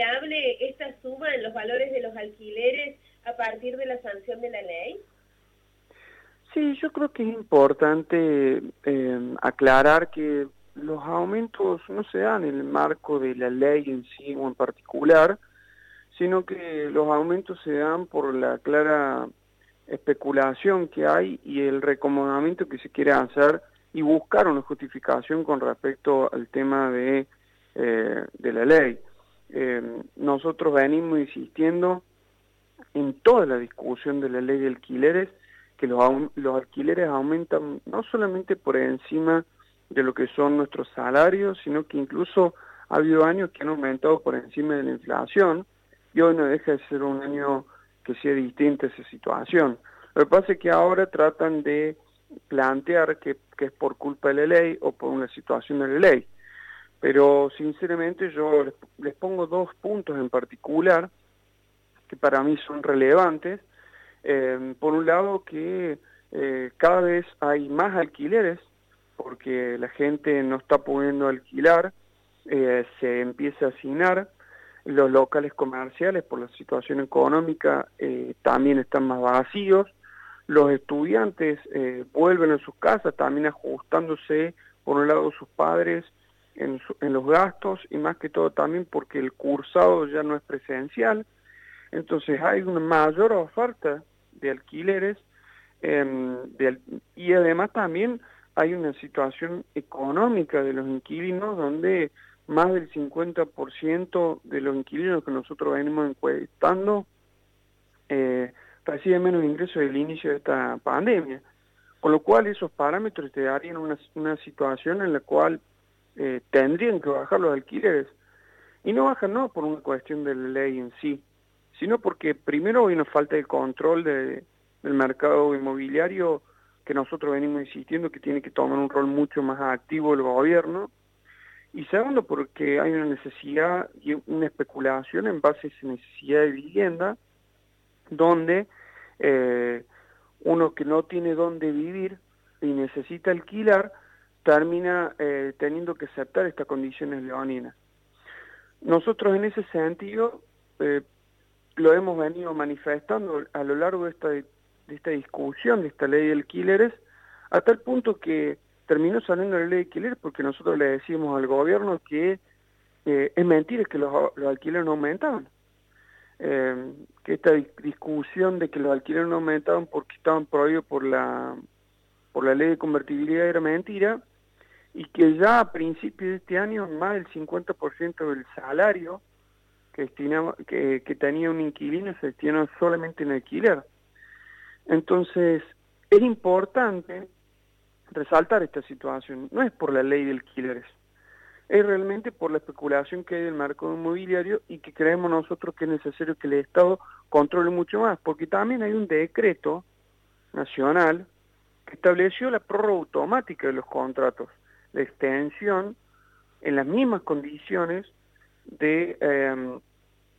esperable esta suma en los valores de los alquileres a partir de la sanción de la ley? Sí, yo creo que es importante eh, aclarar que los aumentos no se dan en el marco de la ley en sí o en particular, sino que los aumentos se dan por la clara especulación que hay y el recomendamiento que se quiere hacer y buscar una justificación con respecto al tema de, eh, de la ley. Eh, nosotros venimos insistiendo en toda la discusión de la ley de alquileres que los, los alquileres aumentan no solamente por encima de lo que son nuestros salarios, sino que incluso ha habido años que han aumentado por encima de la inflación y hoy no deja de ser un año que sea distinta esa situación. Lo que pasa es que ahora tratan de plantear que, es por culpa de la ley o por una situación de la ley. Pero sinceramente yo les, pongo dos puntos en particular que para mí son relevantes. Eh, por un lado que eh, cada vez hay más alquileres porque la gente no está pudiendo alquilar, eh, se empieza a asignar, los locales comerciales por la situación económica también están más vacíos, los estudiantes eh, vuelven a sus casas también ajustándose por un lado sus padres en, los gastos y más que todo también porque el cursado ya no es presencial, entonces hay una mayor oferta de alquileres em, y además también hay una situación económica de los inquilinos donde más del 50% de los inquilinos que nosotros venimos encuestando eh, recibe menos ingresos del inicio de esta pandemia. Con lo cual esos parámetros te darían una, una situación en la cual eh, tendrían que bajar los alquileres. Y no bajan no por una cuestión de la ley en sí, sino porque primero hay una falta de control de, del mercado inmobiliario que nosotros venimos insistiendo que tiene que tomar un rol mucho más activo el gobierno. Y segundo, porque hay una necesidad y una especulación en base a esa necesidad de vivienda, donde eh, uno que no tiene dónde vivir y necesita alquilar, termina eh, teniendo que aceptar estas condiciones leoninas. Nosotros en ese sentido eh, lo hemos venido manifestando a lo largo de esta, de esta discusión de esta ley de alquileres, hasta el punto que terminó saliendo la ley de alquileres porque nosotros le decimos al gobierno que es mentira que los, los alquileres no aumentaban eh, que esta discusión de que los alquileres no aumentaban porque estaban prohibidos por la por la ley de convertibilidad era mentira y que ya a principios de este año más del 50% del salario que, destinaba, que, tenía un inquilino se destinó solamente en alquiler. Entonces, es importante resaltar esta situación. No es por la ley de alquileres, es realmente por la especulación que hay del mercado inmobiliario y que creemos nosotros que es necesario que el Estado controle mucho más, porque también hay un decreto nacional que estableció la prórroga automática de los contratos, la extensión en las mismas condiciones de, em,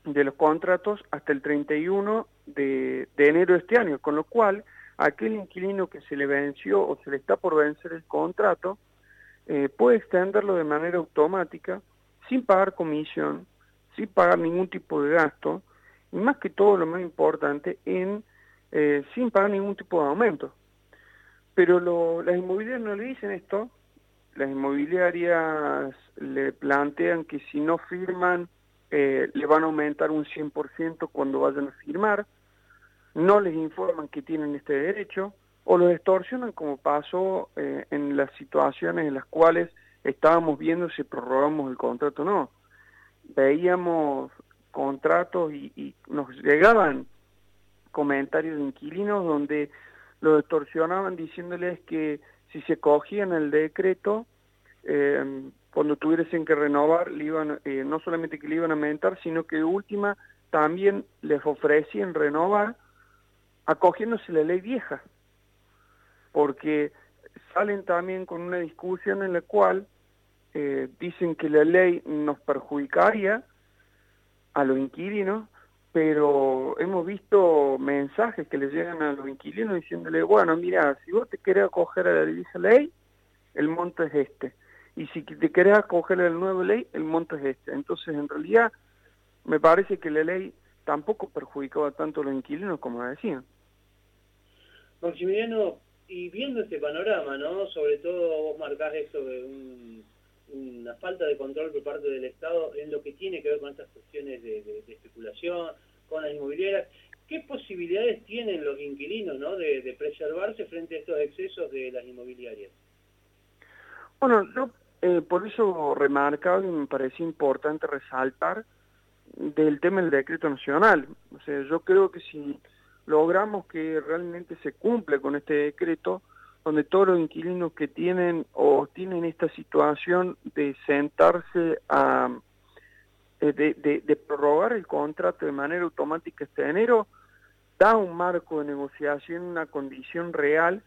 de los contratos hasta el 31 de, de enero de este año, con lo cual aquel inquilino que se le venció o se le está por vencer el contrato, eh, puede extenderlo de manera automática, sin pagar comisión, sin pagar ningún tipo de gasto, y más que todo lo más importante, en eh, sin pagar ningún tipo de aumento. Pero las inmobiliarias no le dicen esto, las inmobiliarias le plantean que si no firman, eh, le van a aumentar un 100% cuando vayan a firmar, no les informan que tienen este derecho, o los extorsionan como pasó eh, en las situaciones en las cuales estábamos viendo si prorrogamos el contrato o no. Veíamos contratos y, nos llegaban comentarios de inquilinos donde los extorsionaban diciéndoles que si se cogían el decreto, eh, cuando tuviesen que renovar, le iban, eh, no solamente que le iban a aumentar, sino que última también les ofrecían renovar acogiéndose la ley vieja. Porque salen también con una discusión en la cual eh, dicen que la ley nos perjudicaría a los inquilinos, pero hemos visto mensajes que le llegan a los inquilinos diciéndole, bueno, mira, si vos te querés acoger a la vieja ley, el monto es este. Y si te querés acoger a la nueva ley, el monto es este. Entonces, en realidad, me parece que la ley tampoco perjudicaba tanto a los inquilinos como decían. Maximiliano, y viendo este panorama, ¿no? Sobre todo vos marcás eso de una falta de control por parte del Estado en lo que tiene que ver con estas cuestiones de, especulación, con las inmobiliarias. ¿Qué posibilidades tienen los inquilinos ¿no? de, preservarse frente a estos excesos de las inmobiliarias? Bueno, yo eh, por eso remarcaba y me parece importante resaltar del tema del decreto nacional. O sea, yo creo que si logramos que realmente se cumple con este decreto, donde todos los inquilinos que tienen o tienen esta situación de sentarse a eh, de, prorrogar el contrato de manera automática este enero, da un marco de negociación, una condición real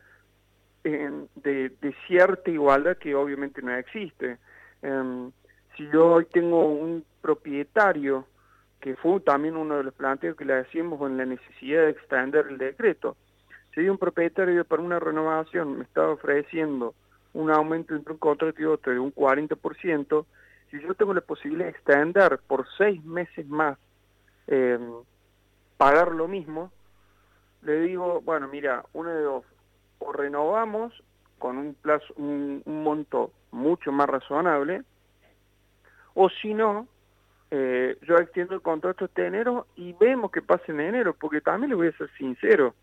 de, cierta igualdad que obviamente no existe. Em, si yo hoy tengo un propietario que fue también uno de los planteos que le hacíamos con la necesidad de extender el decreto. Si un propietario para una renovación me estaba ofreciendo un aumento entre un contrato y otro de un 40%, si yo tengo la posibilidad de extender por seis meses más, eh, pagar lo mismo, le digo, bueno, mira, uno de dos, o renovamos con un plazo, un monto mucho más razonable, o si no, eh, yo extiendo el contrato este enero y vemos que pasa en enero, porque también le voy a ser sincero,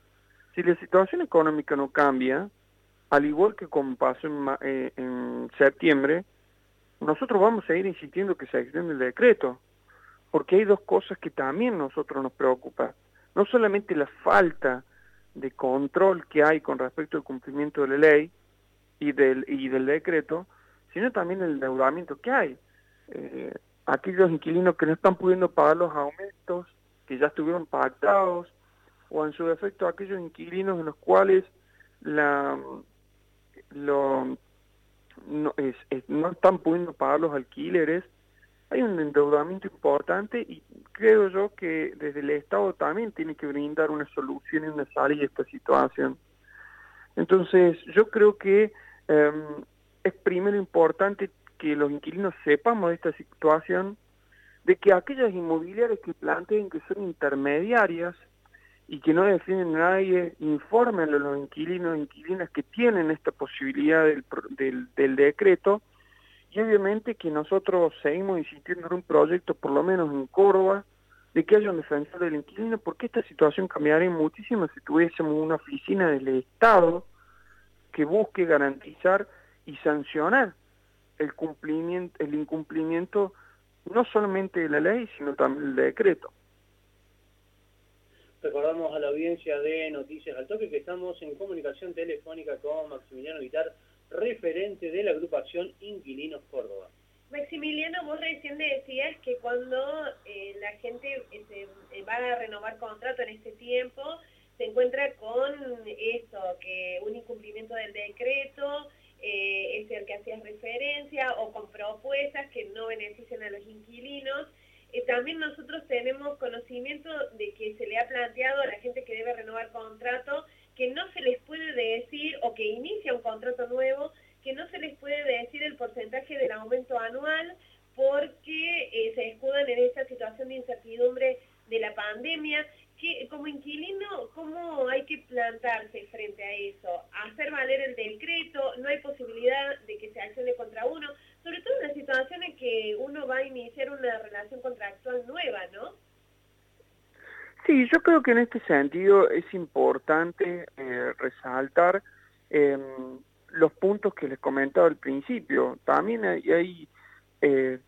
si la situación económica no cambia, al igual que como pasó en, eh, en septiembre, nosotros vamos a ir insistiendo que se extienda el decreto, porque hay dos cosas que también nosotros nos preocupan. No solamente la falta de control que hay con respecto al cumplimiento de la ley y del, y del decreto, sino también el endeudamiento que hay. Eh, aquellos inquilinos que no están pudiendo pagar los aumentos que ya estuvieron pactados, o en su defecto aquellos inquilinos en los cuales la, lo, no, no están pudiendo pagar los alquileres, hay un endeudamiento importante y creo yo que desde el Estado también tiene que brindar una solución y una salida a esta situación. Entonces, yo creo que em, es primero importante que los inquilinos sepamos de esta situación, de que aquellas inmobiliarias que planteen que son intermediarias y que no definen a nadie, informen a los inquilinos e inquilinas que tienen esta posibilidad del, del, decreto y obviamente que nosotros seguimos insistiendo en un proyecto, por lo menos en Córdoba, de que haya un defensor del inquilino, porque esta situación cambiaría muchísimo si tuviésemos una oficina del Estado que busque garantizar y sancionar el cumplimiento, el incumplimiento no solamente de la ley, sino también del decreto. Recordamos a la audiencia de Noticias al Toque que estamos en comunicación telefónica con Maximiliano Vitar, referente de la agrupación Inquilinos Córdoba. Maximiliano, vos recién decías que cuando eh, la gente se, eh, va a renovar contrato en este tiempo, se encuentra con eso, que un incumplimiento del decreto, eh, es el que hacías referencia, o con propuestas que no benefician a los inquilinos. También nosotros tenemos conocimiento de que se le ha planteado a la gente que debe renovar contrato que no se les puede decir, o que inicia un contrato nuevo, que no se les puede decir el porcentaje del aumento anual porque eh, se escudan en esta situación de incertidumbre de la pandemia como inquilino, ¿cómo hay que plantarse frente a eso? Hacer valer el decreto, no hay posibilidad de que se accione contra uno, sobre todo en la situación en que uno va a iniciar una relación contractual nueva, ¿no? Sí, yo creo que en este sentido es importante eh, resaltar em, los puntos que les comentaba al principio. También hay, hay eh,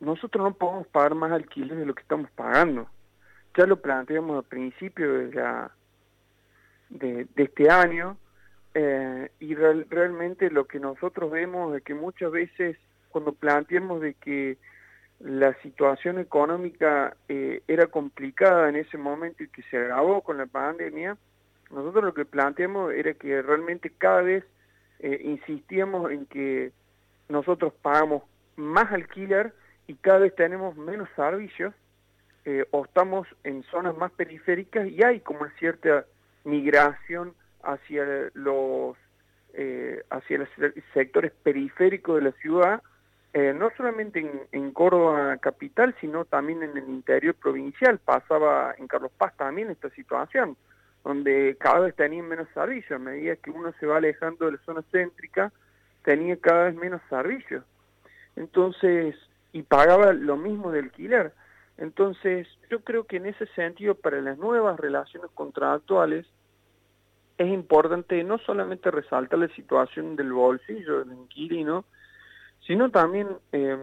nosotros no podemos pagar más alquiler de lo que estamos pagando ya lo planteamos al principio de, la, de, este año eh, y realmente lo que nosotros vemos es que muchas veces cuando planteamos de que la situación económica eh, era complicada en ese momento y que se agravó con la pandemia, nosotros lo que planteamos era que realmente cada vez eh, insistíamos en que nosotros pagamos más alquiler y cada vez tenemos menos servicios eh, o estamos en zonas más periféricas y hay como cierta migración hacia los hacia los sectores periféricos de la ciudad eh, no solamente en, en, Córdoba capital, sino también en el interior provincial. Pasaba en Carlos Paz también esta situación, donde cada vez tenían menos servicios. A medida que uno se va alejando de la zona céntrica, tenía cada vez menos servicios. Entonces, y pagaba lo mismo de alquiler. Entonces, yo creo que en ese sentido, para las nuevas relaciones contractuales, es importante no solamente resaltar la situación del bolsillo del inquilino, sino también eh,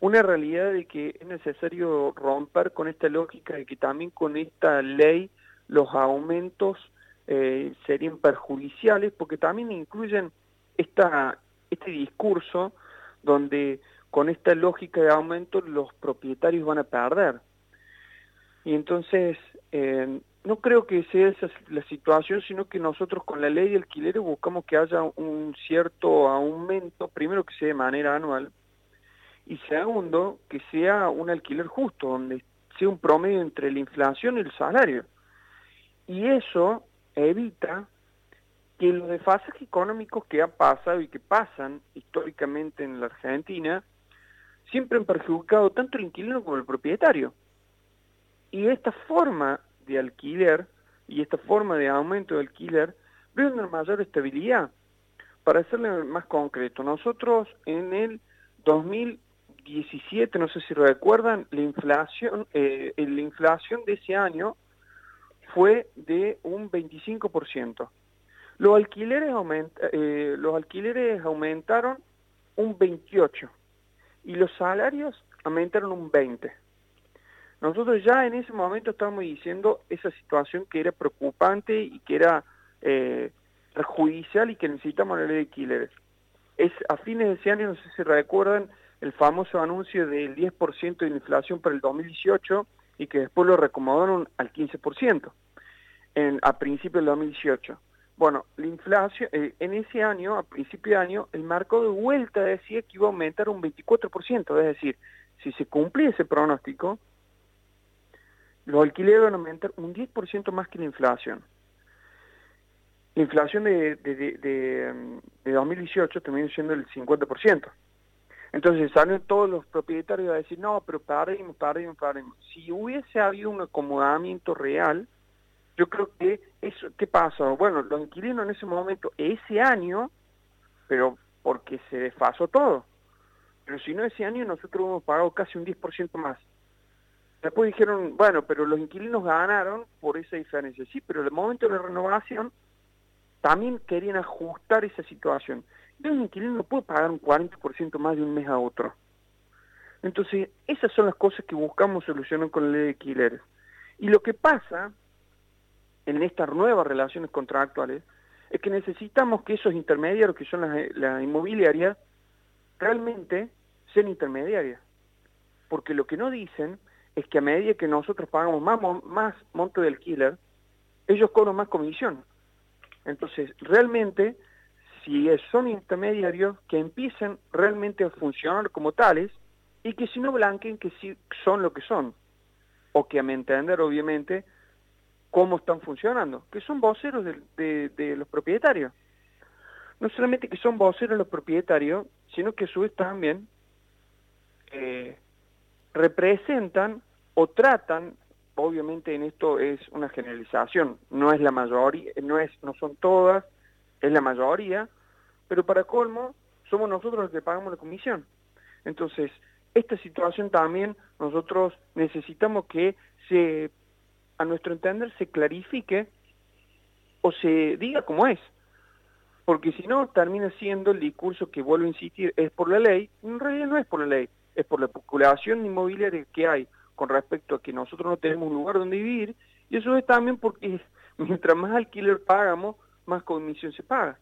una realidad de que es necesario romper con esta lógica de que también con esta ley los aumentos eh, serían perjudiciales, porque también incluyen esta, este discurso donde con esta lógica de aumento los propietarios van a perder. Y entonces, eh, no creo que sea esa la situación, sino que nosotros con la ley de alquileres buscamos que haya un cierto aumento, primero que sea de manera anual, y segundo, que sea un alquiler justo, donde sea un promedio entre la inflación y el salario. Y eso evita que los desfases económicos que han pasado y que pasan históricamente en la Argentina siempre han perjudicado tanto el inquilino como el propietario. Y esta forma de alquiler y esta forma de aumento de alquiler una mayor estabilidad. Para hacerle más concreto, nosotros en el 2017, no sé si recuerdan, la inflación, eh, la inflación de ese año fue de un 25%. Los alquileres, eh, los alquileres aumentaron un 28% y los salarios aumentaron un 20%. Nosotros ya en ese momento estábamos diciendo esa situación que era preocupante y que era eh, perjudicial y que necesitamos la ley de alquileres. Es, a fines de ese año, no sé si recuerdan, el famoso anuncio del 10% de inflación para el 2018 y que después lo recomodaron al 15% en, a principios del 2018. Bueno, la inflación, eh, en ese año, a principio de año, el marco de vuelta decía que iba a aumentar un 24%, es decir, si se cumplía ese pronóstico, los alquileres van a aumentar un 10% más que la inflación. La inflación de, de, de, de 2018 terminó siendo el 50%. Entonces salen todos los propietarios a decir, no, pero paremos, paremos, paremos. Si hubiese habido un acomodamiento real, yo creo que eso, ¿qué pasa? Bueno, los inquilinos en ese momento, ese año, pero porque se desfasó todo. Pero si no, ese año nosotros hemos pagado casi un 10% más. Después dijeron, bueno, pero los inquilinos ganaron por esa diferencia. Sí, pero en el momento de la renovación también querían ajustar esa situación. Y un inquilino no puede pagar un 40% más de un mes a otro. Entonces, esas son las cosas que buscamos solucionar con la ley de alquileres. Y lo que pasa en estas nuevas relaciones contractuales es que necesitamos que esos intermediarios, que son las, las inmobiliarias, realmente sean intermediarias. Porque lo que no dicen es que a medida que nosotros pagamos más, más monto de alquiler, ellos cobran más comisión. Entonces, realmente, si son intermediarios, que empiecen realmente a funcionar como tales y que si no blanquen que sí son lo que son. O que a mi obviamente, cómo están funcionando, que son voceros de, de, los propietarios. No solamente que son voceros los propietarios, sino que a su vez también eh, representan o tratan, obviamente en esto es una generalización, no es la mayoría, no es, no son todas, es la mayoría, pero para colmo somos nosotros los que pagamos la comisión. Entonces, esta situación también nosotros necesitamos que se, a nuestro entender, se clarifique o se diga como es. Porque si no, termina siendo el discurso que vuelvo a insistir, es por la ley, en realidad no es por la ley, es por la especulación inmobiliaria que hay con respecto a que nosotros no tenemos un lugar donde vivir, y eso es también porque mientras más alquiler pagamos, más comisión se paga.